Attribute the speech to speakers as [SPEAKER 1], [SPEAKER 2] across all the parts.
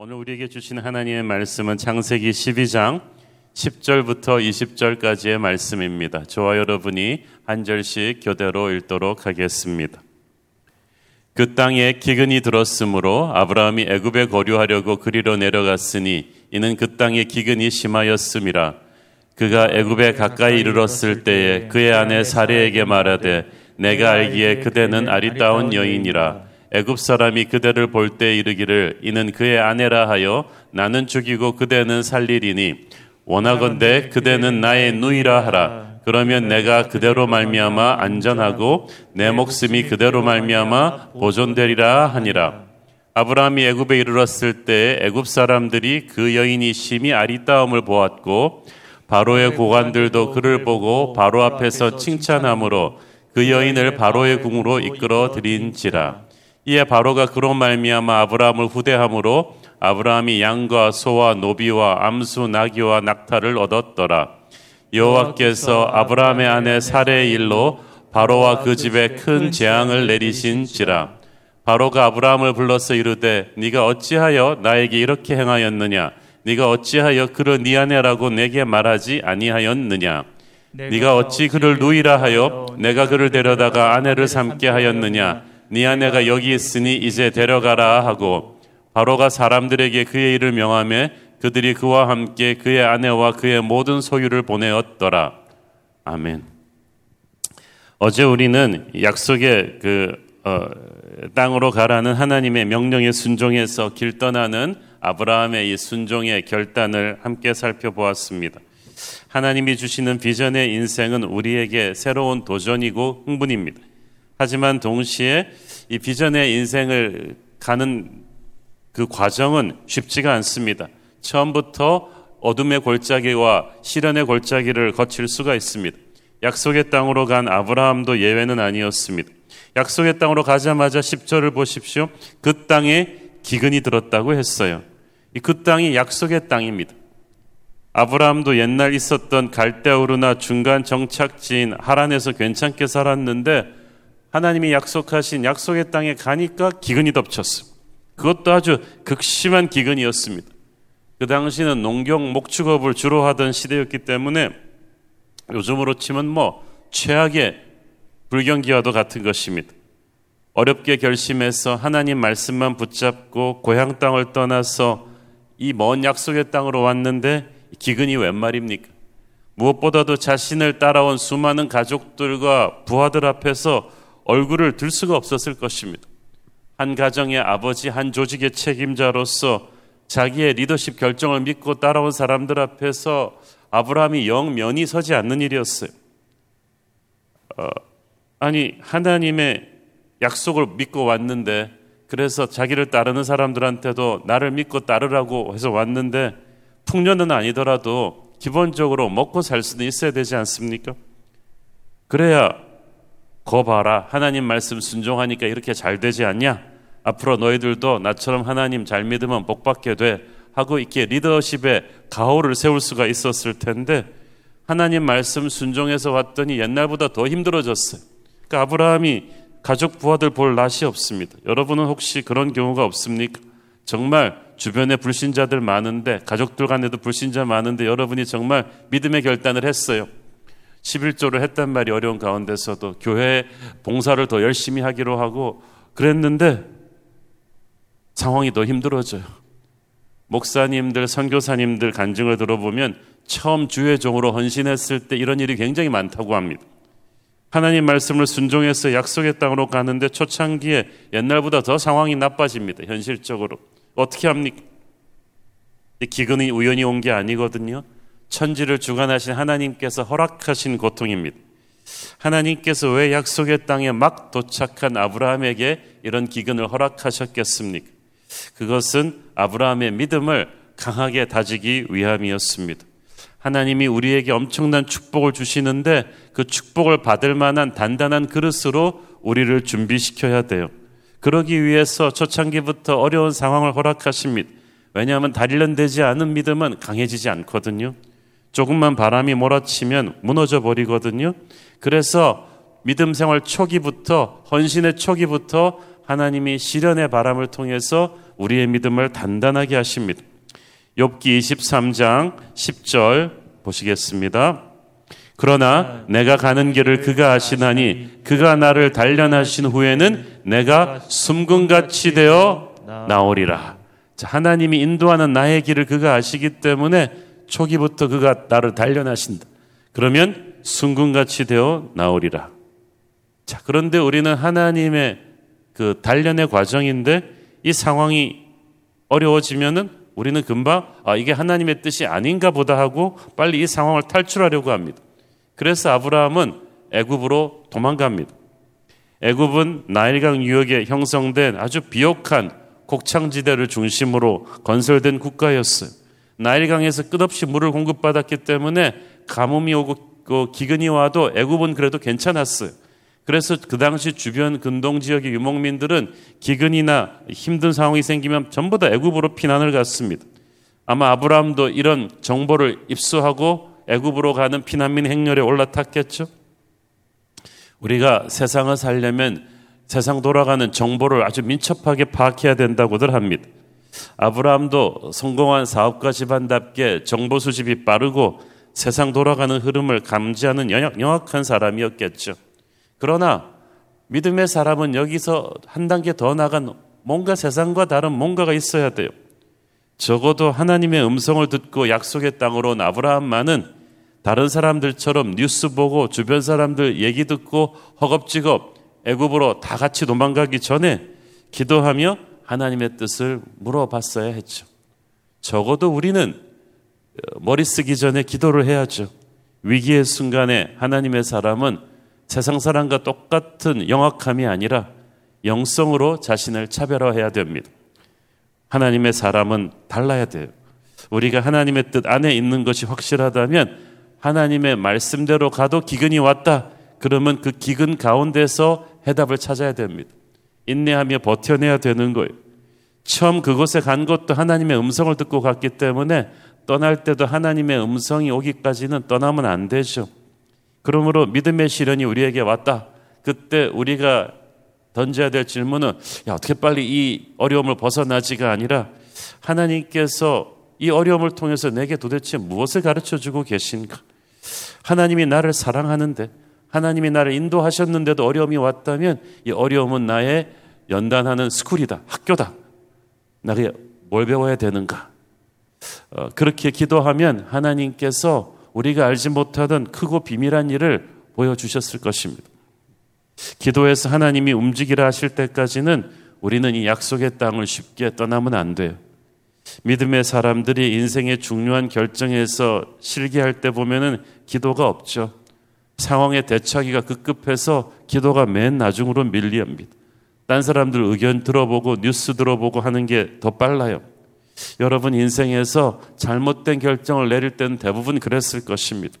[SPEAKER 1] 오늘 우리에게 주신 하나님의 말씀은 창세기 12장 10절부터 20절까지의 말씀입니다. 저와 여러분이 한 절씩 교대로 읽도록 하겠습니다. 그 땅에 기근이 들었으므로 아브라함이 애굽에 거류하려고 그리로 내려갔으니 이는 그 땅에 기근이 심하였음이라. 그가 애굽에 가까이 이르렀을 때에 그의 아내 사례에게 말하되 내가 알기에 그대는 아리따운 여인이라. 애굽 사람이 그대를 볼 때 이르기를 이는 그의 아내라 하여 나는 죽이고 그대는 살리리니 원하건대 그대는 나의 누이라 하라. 그러면 내가 그대로 말미암아 안전하고 내 목숨이 그대로 말미암아 보존되리라 하니라. 아브라함이 애굽에 이르렀을 때 애굽 사람들이 그 여인이 심히 아리따움을 보았고 바로의 고관들도 그를 보고 바로 앞에서 칭찬함으로 그 여인을 바로의 궁으로 이끌어 들인지라. 이에 바로가 그로 말미암아 아브라함을 후대함으로 아브라함이 양과 소와 노비와 암수 나귀와 낙타를 얻었더라. 여호와께서 아브라함의 아내 사례의 일로 바로와 그 집에 큰 재앙을 내리신지라. 바로가 아브라함을 불러서 이르되 네가 어찌하여 나에게 이렇게 행하였느냐? 네가 어찌하여 그를 네 아내라고 내게 말하지 아니하였느냐? 네가 어찌 그를 누이라 하여 내가 그를 데려다가 아내를 삼게 하였느냐? 네 아내가 여기 있으니 이제 데려가라 하고 바로가 사람들에게 그의 일을 명함에 그들이 그와 함께 그의 아내와 그의 모든 소유를 보내었더라. 아멘. 어제 우리는 약속의 그 어, 땅으로 가라는 하나님의 명령에 순종해서 길 떠나는 아브라함의 이 순종의 결단을 함께 살펴보았습니다. 하나님이 주시는 비전의 인생은 우리에게 새로운 도전이고 흥분입니다. 하지만 동시에 이 비전의 인생을 가는 그 과정은 쉽지가 않습니다. 처음부터 어둠의 골짜기와 시련의 골짜기를 거칠 수가 있습니다. 약속의 땅으로 간 아브라함도 예외는 아니었습니다. 약속의 땅으로 가자마자 10절을 보십시오. 그 땅에 기근이 들었다고 했어요. 그 땅이 약속의 땅입니다. 아브라함도 옛날 있었던 갈대우르나 중간 정착지인 하란에서 괜찮게 살았는데 하나님이 약속하신 약속의 땅에 가니까 기근이 덮쳤어. 그것도 아주 극심한 기근이었습니다. 그 당시는 농경 목축업을 주로 하던 시대였기 때문에 요즘으로 치면 뭐 최악의 불경기와도 같은 것입니다. 어렵게 결심해서 하나님 말씀만 붙잡고 고향 땅을 떠나서 이 먼 약속의 땅으로 왔는데 기근이 웬 말입니까? 무엇보다도 자신을 따라온 수많은 가족들과 부하들 앞에서 얼굴을 들 수가 없었을 것입니다. 한 가정의 아버지, 한 조직의 책임자로서 자기의 리더십 결정을 믿고 따라온 사람들 앞에서 아브라함이 영 면이 서지 않는 일이었어요. 어, 아니 하나님의 약속을 믿고 왔는데 그래서 자기를 따르는 사람들한테도 나를 믿고 따르라고 해서 왔는데 풍년은 아니더라도 기본적으로 먹고 살 수는 있어야 되지 않습니까? 그래야 거 봐라 하나님 말씀 순종하니까 이렇게 잘 되지 않냐? 앞으로 너희들도 나처럼 하나님 잘 믿으면 복 받게 돼 하고 이렇게 리더십에 가호를 세울 수가 있었을 텐데 하나님 말씀 순종해서 왔더니 옛날보다 더 힘들어졌어요. 그러니까 아브라함이 가족 부하들 볼 낯이 없습니다. 여러분은 혹시 그런 경우가 없습니까? 정말 주변에 불신자들 많은데 가족들 간에도 불신자 많은데 여러분이 정말 믿음의 결단을 했어요. 11조를 했단 말이 어려운 가운데서도 교회 봉사를 더 열심히 하기로 하고 그랬는데 상황이 더 힘들어져요. 목사님들, 선교사님들 간증을 들어보면 처음 주의 종으로 헌신했을 때 이런 일이 굉장히 많다고 합니다. 하나님 말씀을 순종해서 약속의 땅으로 가는데 초창기에 옛날보다 더 상황이 나빠집니다. 현실적으로. 어떻게 합니까? 기근이 우연히 온 게 아니거든요. 천지를 주관하신 하나님께서 허락하신 고통입니다. 하나님께서 왜 약속의 땅에 막 도착한 아브라함에게 이런 기근을 허락하셨겠습니까? 그것은 아브라함의 믿음을 강하게 다지기 위함이었습니다. 하나님이 우리에게 엄청난 축복을 주시는데 그 축복을 받을 만한 단단한 그릇으로 우리를 준비시켜야 돼요. 그러기 위해서 초창기부터 어려운 상황을 허락하십니다. 왜냐하면 단련되지 않은 믿음은 강해지지 않거든요. 조금만 바람이 몰아치면 무너져 버리거든요. 그래서 믿음 생활 초기부터 헌신의 초기부터 하나님이 시련의 바람을 통해서 우리의 믿음을 단단하게 하십니다. 욥기 23장 10절 보시겠습니다. 그러나 내가 가는 길을 그가 아시나니 그가 나를 단련하신 후에는 내가 숨금같이 되어 나오리라. 자, 하나님이 인도하는 나의 길을 그가 아시기 때문에 초기부터 그가 나를 단련하신다. 그러면 순금같이 되어 나오리라. 자, 그런데 우리는 하나님의 그 단련의 과정인데 이 상황이 어려워지면은 우리는 금방 아, 이게 하나님의 뜻이 아닌가 보다 하고 빨리 이 상황을 탈출하려고 합니다. 그래서 아브라함은 애굽으로 도망갑니다. 애굽은 나일강 유역에 형성된 아주 비옥한 곡창지대를 중심으로 건설된 국가였어요. 나일강에서 끝없이 물을 공급받았기 때문에 가뭄이 오고 그 기근이 와도 애굽은 그래도 괜찮았어요. 그래서 그 당시 주변 근동 지역의 유목민들은 기근이나 힘든 상황이 생기면 전부 다 애굽으로 피난을 갔습니다. 아마 아브라함도 이런 정보를 입수하고 애굽으로 가는 피난민 행렬에 올라탔겠죠. 우리가 세상을 살려면 세상 돌아가는 정보를 아주 민첩하게 파악해야 된다고들 합니다. 아브라함도 성공한 사업가 집안답게 정보 수집이 빠르고 세상 돌아가는 흐름을 감지하는 영악한 사람이었겠죠. 그러나 믿음의 사람은 여기서 한 단계 더 나간 뭔가 세상과 다른 뭔가가 있어야 돼요. 적어도 하나님의 음성을 듣고 약속의 땅으로 온 아브라함만은 다른 사람들처럼 뉴스 보고 주변 사람들 얘기 듣고 허겁지겁 애굽으로 다 같이 도망가기 전에 기도하며 하나님의 뜻을 물어봤어야 했죠. 적어도 우리는 머리 쓰기 전에 기도를 해야죠. 위기의 순간에 하나님의 사람은 세상 사람과 똑같은 영악함이 아니라 영성으로 자신을 차별화해야 됩니다. 하나님의 사람은 달라야 돼요. 우리가 하나님의 뜻 안에 있는 것이 확실하다면 하나님의 말씀대로 가도 기근이 왔다. 그러면 그 기근 가운데서 해답을 찾아야 됩니다. 인내하며 버텨내야 되는 거예요. 처음 그곳에 간 것도 하나님의 음성을 듣고 갔기 때문에 떠날 때도 하나님의 음성이 오기까지는 떠나면 안 되죠. 그러므로 믿음의 시련이 우리에게 왔다. 그때 우리가 던져야 될 질문은 야, 어떻게 빨리 이 어려움을 벗어나지가 아니라 하나님께서 이 어려움을 통해서 내게 도대체 무엇을 가르쳐 주고 계신가? 하나님이 나를 사랑하는데 하나님이 나를 인도하셨는데도 어려움이 왔다면 이 어려움은 나의 연단하는 스쿨이다, 학교다. 나게 뭘 배워야 되는가? 어, 그렇게 기도하면 하나님께서 우리가 알지 못하던 크고 비밀한 일을 보여주셨을 것입니다. 기도해서 하나님이 움직이라 하실 때까지는 우리는 이 약속의 땅을 쉽게 떠나면 안 돼요. 믿음의 사람들이 인생의 중요한 결정에서 실기할 때 보면은 기도가 없죠. 상황에 대처하기가 급급해서 기도가 맨 나중으로 밀리합니다. 딴 사람들 의견 들어보고 뉴스 들어보고 하는 게 더 빨라요. 여러분 인생에서 잘못된 결정을 내릴 때는 대부분 그랬을 것입니다.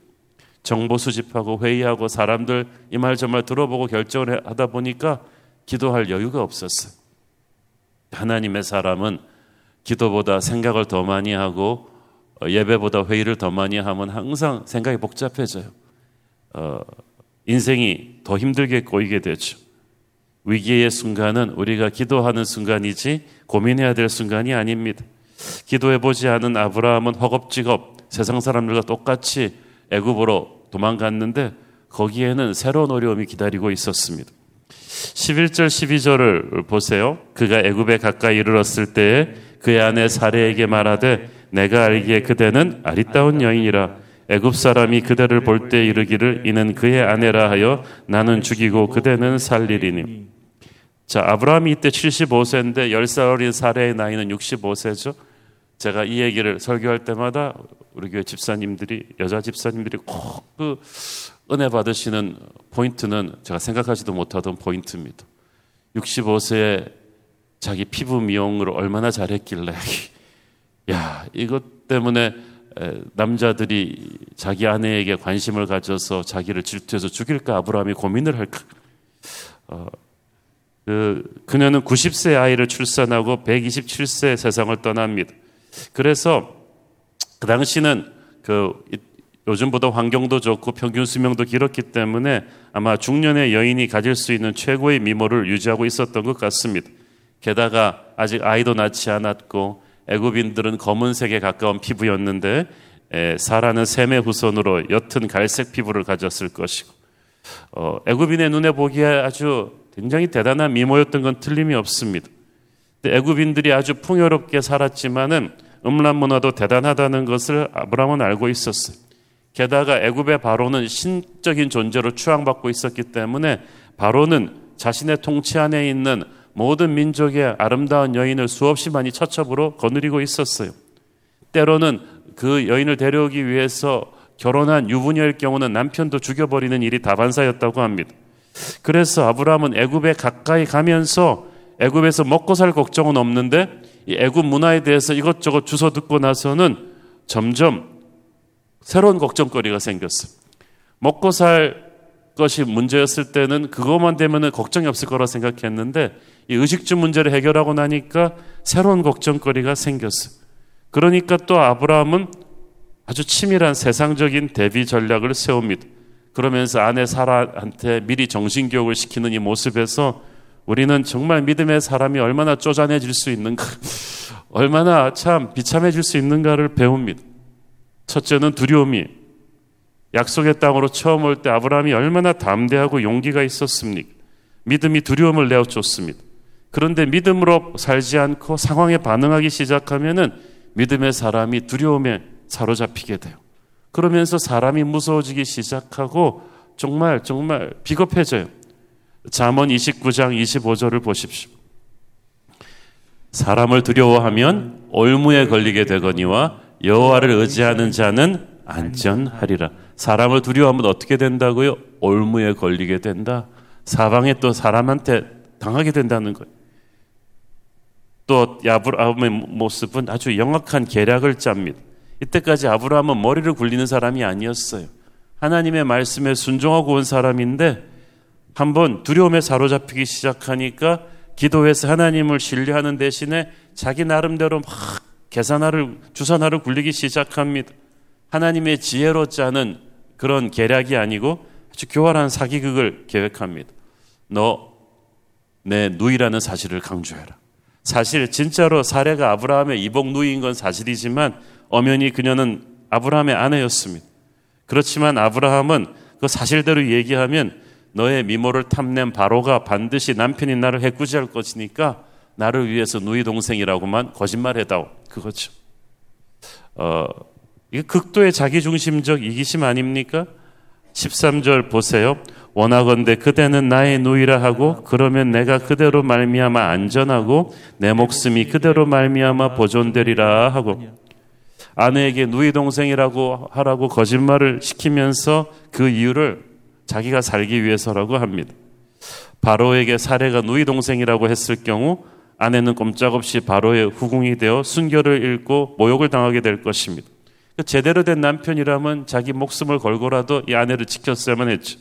[SPEAKER 1] 정보 수집하고 회의하고 사람들 이 말 저말 들어보고 결정을 하다 보니까 기도할 여유가 없었어요. 하나님의 사람은 기도보다 생각을 더 많이 하고 어, 예배보다 회의를 더 많이 하면 항상 생각이 복잡해져요. 어, 인생이 더 힘들게 꼬이게 되죠. 위기의 순간은 우리가 기도하는 순간이지 고민해야 될 순간이 아닙니다. 기도해 보지 않은 아브라함은 허겁지겁 세상 사람들과 똑같이 애굽으로 도망갔는데 거기에는 새로운 어려움이 기다리고 있었습니다. 11절 12절을 보세요. 그가 애굽에 가까이 이르렀을 때에 그의 아내 사례에게 말하되 내가 알기에 그대는 아리따운 여인이라 애굽 사람이 그대를 볼 때 이르기를 이는 그의 아내라 하여 나는 죽이고 그대는 살리리니. 자, 아브라함이 이때 75세인데 10살 어린 사례의 나이는 65세죠. 제가 이 얘기를 설교할 때마다 우리 교회 집사님들이 여자 집사님들이 꼭 그 은혜 받으시는 포인트는 제가 생각하지도 못하던 포인트입니다. 65세에 자기 피부 미용을 얼마나 잘했길래 야 이것 때문에 남자들이 자기 아내에게 관심을 가져서 자기를 질투해서 죽일까 아브라함이 고민을 할까 어, 그, 그녀는 90세 아이를 출산하고 127세 세상을 떠납니다. 그래서 그 당시는 그 요즘보다 환경도 좋고 평균 수명도 길었기 때문에 아마 중년의 여인이 가질 수 있는 최고의 미모를 유지하고 있었던 것 같습니다. 게다가 아직 아이도 낳지 않았고 애굽인들은 검은색에 가까운 피부였는데 사라는 셈의 후손으로 옅은 갈색 피부를 가졌을 것이고 어, 애굽인의 눈에 보기에 아주 굉장히 대단한 미모였던 건 틀림이 없습니다. 애굽인들이 아주 풍요롭게 살았지만은 음란 문화도 대단하다는 것을 아브라함은 알고 있었어요. 게다가 애굽의 바로는 신적인 존재로 추앙받고 있었기 때문에 바로는 자신의 통치 안에 있는 모든 민족의 아름다운 여인을 수없이 많이 처첩으로 거느리고 있었어요. 때로는 그 여인을 데려오기 위해서 결혼한 유부녀일 경우는 남편도 죽여버리는 일이 다반사였다고 합니다. 그래서 아브라함은 애굽에 가까이 가면서 애굽에서 먹고 살 걱정은 없는데 이 애굽 문화에 대해서 이것저것 주워 듣고 나서는 점점 새로운 걱정거리가 생겼어요. 먹고 살 것이 문제였을 때는 그것만 되면 걱정이 없을 거라 생각했는데 이 의식주 문제를 해결하고 나니까 새로운 걱정거리가 생겼어요. 그러니까 또 아브라함은 아주 치밀한 세상적인 대비 전략을 세웁니다. 그러면서 아내 사라한테 미리 정신교육을 시키는 이 모습에서 우리는 정말 믿음의 사람이 얼마나 쪼잔해질 수 있는가, 얼마나 참 비참해질 수 있는가를 배웁니다. 첫째는 두려움이 약속의 땅으로 처음 올 때 아브라함이 얼마나 담대하고 용기가 있었습니까? 믿음이 두려움을 내어줬습니다. 그런데 믿음으로 살지 않고 상황에 반응하기 시작하면은 믿음의 사람이 두려움에 사로잡히게 돼요. 그러면서 사람이 무서워지기 시작하고 정말 정말 비겁해져요. 잠언 29장 25절을 보십시오. 사람을 두려워하면 올무에 걸리게 되거니와 여호와를 의지하는 자는 안전하리라. 사람을 두려워하면 어떻게 된다고요? 올무에 걸리게 된다. 사방에 또 사람한테 당하게 된다는 거예요. 또 아브라함의 모습은 아주 영악한 계략을 짭니다. 이때까지 아브라함은 머리를 굴리는 사람이 아니었어요. 하나님의 말씀에 순종하고 온 사람인데 한번 두려움에 사로잡히기 시작하니까 기도해서 하나님을 신뢰하는 대신에 자기 나름대로 막 계산하를 주산하를 굴리기 시작합니다. 하나님의 지혜로 짜는 그런 계략이 아니고 아주 교활한 사기극을 계획합니다. 너 내 누이라는 사실을 강조해라. 사실 진짜로 사례가 아브라함의 이복 누이인 건 사실이지만 엄연히 그녀는 아브라함의 아내였습니다. 그렇지만 아브라함은 그 사실대로 얘기하면 너의 미모를 탐낸 바로가 반드시 남편이 나를 해꾸지할 것이니까 나를 위해서 누이 동생이라고만 거짓말해다오. 그거죠. 어, 이게 극도의 자기중심적 이기심 아닙니까? 13절 보세요. 원하건대 그대는 나의 누이라 하고 그러면 내가 그대로 말미암아 안전하고 내 목숨이 그대로 말미암아 보존되리라 하고 아내에게 누이 동생이라고 하라고 거짓말을 시키면서 그 이유를 자기가 살기 위해서라고 합니다. 바로에게 사례가 누이 동생이라고 했을 경우 아내는 꼼짝없이 바로의 후궁이 되어 순결을 잃고 모욕을 당하게 될 것입니다. 제대로 된 남편이라면 자기 목숨을 걸고라도 이 아내를 지켰어야만 했죠.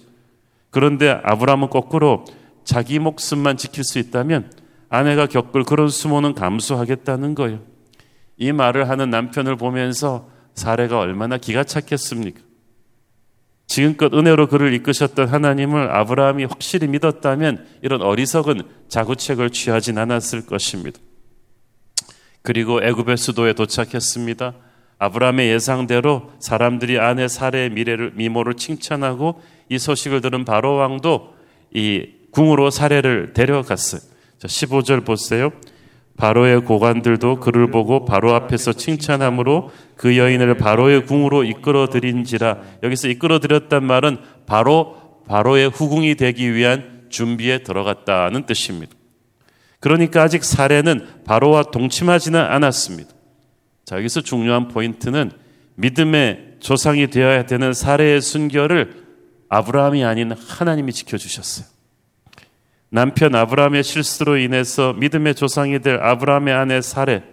[SPEAKER 1] 그런데 아브라함은 거꾸로 자기 목숨만 지킬 수 있다면 아내가 겪을 그런 수모는 감수하겠다는 거예요. 이 말을 하는 남편을 보면서 사례가 얼마나 기가 찼겠습니까? 지금껏 은혜로 그를 이끄셨던 하나님을 아브라함이 확실히 믿었다면 이런 어리석은 자구책을 취하진 않았을 것입니다. 그리고 애굽의 수도에 도착했습니다. 아브라함의 예상대로 사람들이 아내 사례의 미래를 미모를 칭찬하고 이 소식을 들은 바로 왕도 이 궁으로 사례를 데려갔어요. 15절 보세요. 바로의 고관들도 그를 보고 바로 앞에서 칭찬함으로 그 여인을 바로의 궁으로 이끌어 드린지라 여기서 이끌어 드렸단 말은 바로 바로의 후궁이 되기 위한 준비에 들어갔다는 뜻입니다. 그러니까 아직 사례는 바로와 동침하지는 않았습니다. 자, 여기서 중요한 포인트는 믿음의 조상이 되어야 되는 사례의 순결을 아브라함이 아닌 하나님이 지켜주셨어요. 남편 아브라함의 실수로 인해서 믿음의 조상이 될 아브라함의 아내 사례.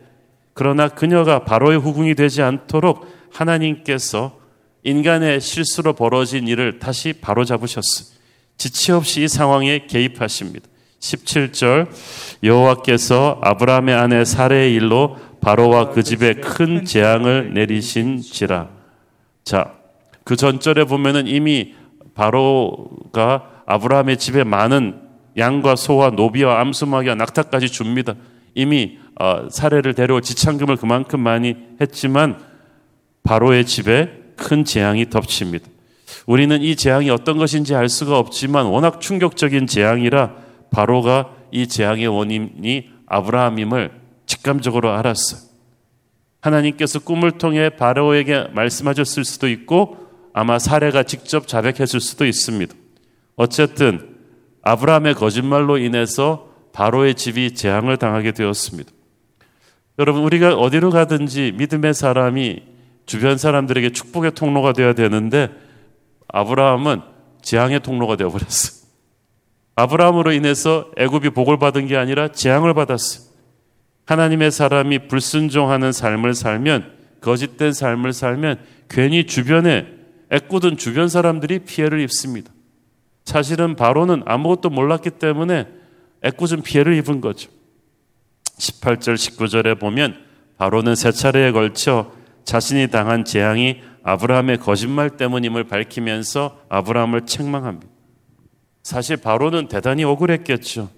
[SPEAKER 1] 그러나 그녀가 바로의 후궁이 되지 않도록 하나님께서 인간의 실수로 벌어진 일을 다시 바로잡으셨어요. 지체 없이 이 상황에 개입하십니다. 17절 여호와께서 아브라함의 아내 사례의 일로 바로와 그 집에 큰 재앙을 내리신지라. 자, 그 전절에 보면은 이미 바로가 아브라함의 집에 많은 양과 소와 노비와 암수마귀와 낙타까지 줍니다. 이미 어, 사례를 데려올 지참금을 그만큼 많이 했지만 바로의 집에 큰 재앙이 덮칩니다. 우리는 이 재앙이 어떤 것인지 알 수가 없지만 워낙 충격적인 재앙이라 바로가 이 재앙의 원인이 아브라함임을 직감적으로 알았어요. 하나님께서 꿈을 통해 바로에게 말씀하셨을 수도 있고 아마 사례가 직접 자백했을 수도 있습니다. 어쨌든 아브라함의 거짓말로 인해서 바로의 집이 재앙을 당하게 되었습니다. 여러분 우리가 어디로 가든지 믿음의 사람이 주변 사람들에게 축복의 통로가 되어야 되는데 아브라함은 재앙의 통로가 되어 버렸어요. 아브라함으로 인해서 애굽이 복을 받은 게 아니라 재앙을 받았어요. 하나님의 사람이 불순종하는 삶을 살면 거짓된 삶을 살면 괜히 주변에 애꿎은 주변 사람들이 피해를 입습니다. 사실은 바로는 아무것도 몰랐기 때문에 애꿎은 피해를 입은 거죠. 18절 19절에 보면 바로는 세 차례에 걸쳐 자신이 당한 재앙이 아브라함의 거짓말 때문임을 밝히면서 아브라함을 책망합니다. 사실 바로는 대단히 억울했겠죠.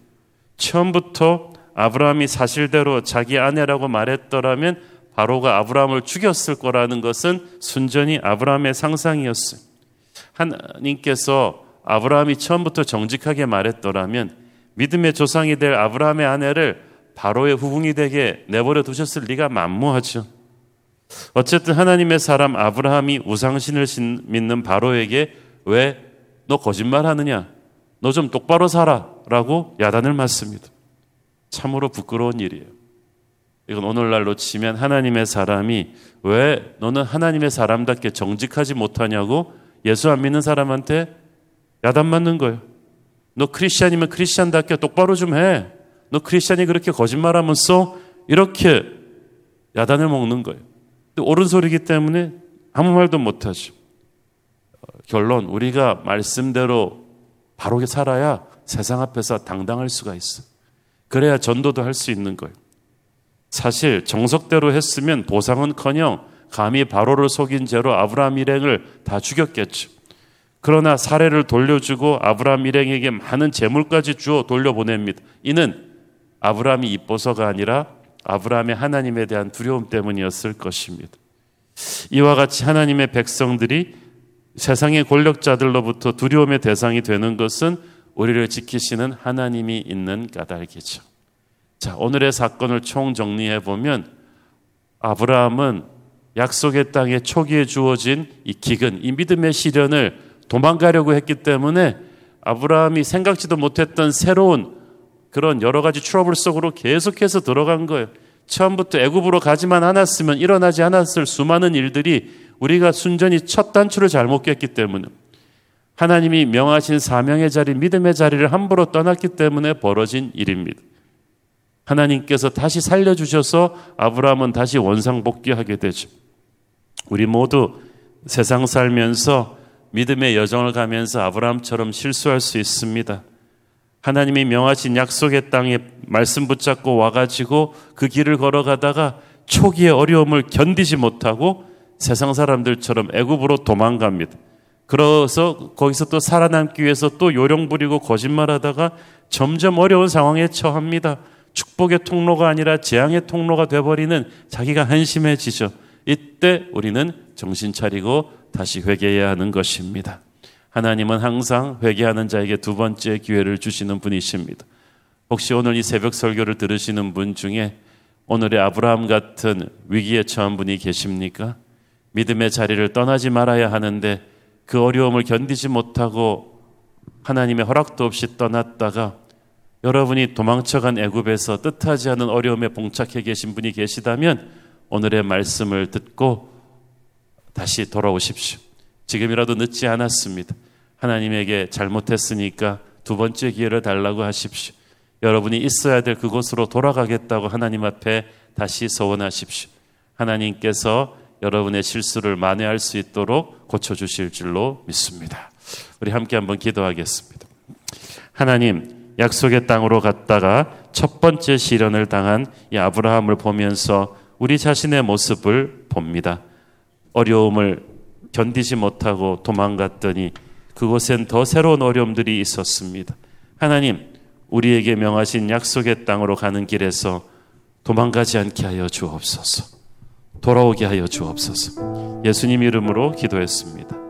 [SPEAKER 1] 처음부터 아브라함이 사실대로 자기 아내라고 말했더라면 바로가 아브라함을 죽였을 거라는 것은 순전히 아브라함의 상상이었어요. 하나님께서 아브라함이 처음부터 정직하게 말했더라면 믿음의 조상이 될 아브라함의 아내를 바로의 후궁이 되게 내버려 두셨을 리가 만무하죠. 어쨌든 하나님의 사람 아브라함이 우상신을 믿는 바로에게 왜 너 거짓말하느냐? 너 좀 똑바로 살아 라고 야단을 맞습니다. 참으로 부끄러운 일이에요. 이건 오늘날로 치면 하나님의 사람이 왜 너는 하나님의 사람답게 정직하지 못하냐고 예수 안 믿는 사람한테 야단 맞는 거예요. 너 크리스찬이면 크리스찬답게 똑바로 좀 해. 너 크리스찬이 그렇게 거짓말하면서 이렇게 야단을 먹는 거예요. 옳은 소리기 때문에 아무 말도 못하죠. 결론, 우리가 말씀대로 바르게 살아야 세상 앞에서 당당할 수가 있어. 그래야 전도도 할 수 있는 거예요. 사실 정석대로 했으면 보상은커녕 감히 바로를 속인 죄로 아브라함 일행을 다 죽였겠죠. 그러나 사례를 돌려주고 아브라함 일행에게 많은 재물까지 주어 돌려보냅니다. 이는 아브라함이 이뻐서가 아니라 아브라함의 하나님에 대한 두려움 때문이었을 것입니다. 이와 같이 하나님의 백성들이 세상의 권력자들로부터 두려움의 대상이 되는 것은 우리를 지키시는 하나님이 있는 까닭이죠. 자, 오늘의 사건을 총 정리해 보면 아브라함은 약속의 땅에 초기에 주어진 이 기근, 이 믿음의 시련을 도망가려고 했기 때문에 아브라함이 생각지도 못했던 새로운 그런 여러 가지 트러블 속으로 계속해서 들어간 거예요. 처음부터 애굽으로 가지만 않았으면 일어나지 않았을 수많은 일들이 우리가 순전히 첫 단추를 잘못 꼈기 때문에 하나님이 명하신 사명의 자리, 믿음의 자리를 함부로 떠났기 때문에 벌어진 일입니다. 하나님께서 다시 살려주셔서 아브라함은 다시 원상복귀하게 되죠. 우리 모두 세상 살면서 믿음의 여정을 가면서 아브라함처럼 실수할 수 있습니다. 하나님이 명하신 약속의 땅에 말씀 붙잡고 와가지고 그 길을 걸어가다가 초기의 어려움을 견디지 못하고 세상 사람들처럼 애굽으로 도망갑니다. 그래서 거기서 또 살아남기 위해서 또 요령 부리고 거짓말하다가 점점 어려운 상황에 처합니다. 축복의 통로가 아니라 재앙의 통로가 돼버리는 자기가 한심해지죠. 이때 우리는 정신 차리고 다시 회개해야 하는 것입니다. 하나님은 항상 회개하는 자에게 두 번째 기회를 주시는 분이십니다. 혹시 오늘 이 새벽 설교를 들으시는 분 중에 오늘의 아브라함 같은 위기에 처한 분이 계십니까? 믿음의 자리를 떠나지 말아야 하는데 그 어려움을 견디지 못하고 하나님의 허락도 없이 떠났다가 여러분이 도망쳐간 애굽에서 뜻하지 않은 어려움에 봉착해 계신 분이 계시다면 오늘의 말씀을 듣고 다시 돌아오십시오. 지금이라도 늦지 않았습니다. 하나님에게 잘못했으니까 두 번째 기회를 달라고 하십시오. 여러분이 있어야 될 그곳으로 돌아가겠다고 하나님 앞에 다시 소원하십시오. 하나님께서 여러분의 실수를 만회할 수 있도록 고쳐주실 줄로 믿습니다. 우리 함께 한번 기도하겠습니다. 하나님, 약속의 땅으로 갔다가 첫 번째 시련을 당한 이 아브라함을 보면서 우리 자신의 모습을 봅니다. 어려움을 견디지 못하고 도망갔더니 그곳엔 더 새로운 어려움들이 있었습니다. 하나님, 우리에게 명하신 약속의 땅으로 가는 길에서 도망가지 않게 하여 주옵소서. 돌아오게 하여 주옵소서. 예수님 이름으로 기도했습니다.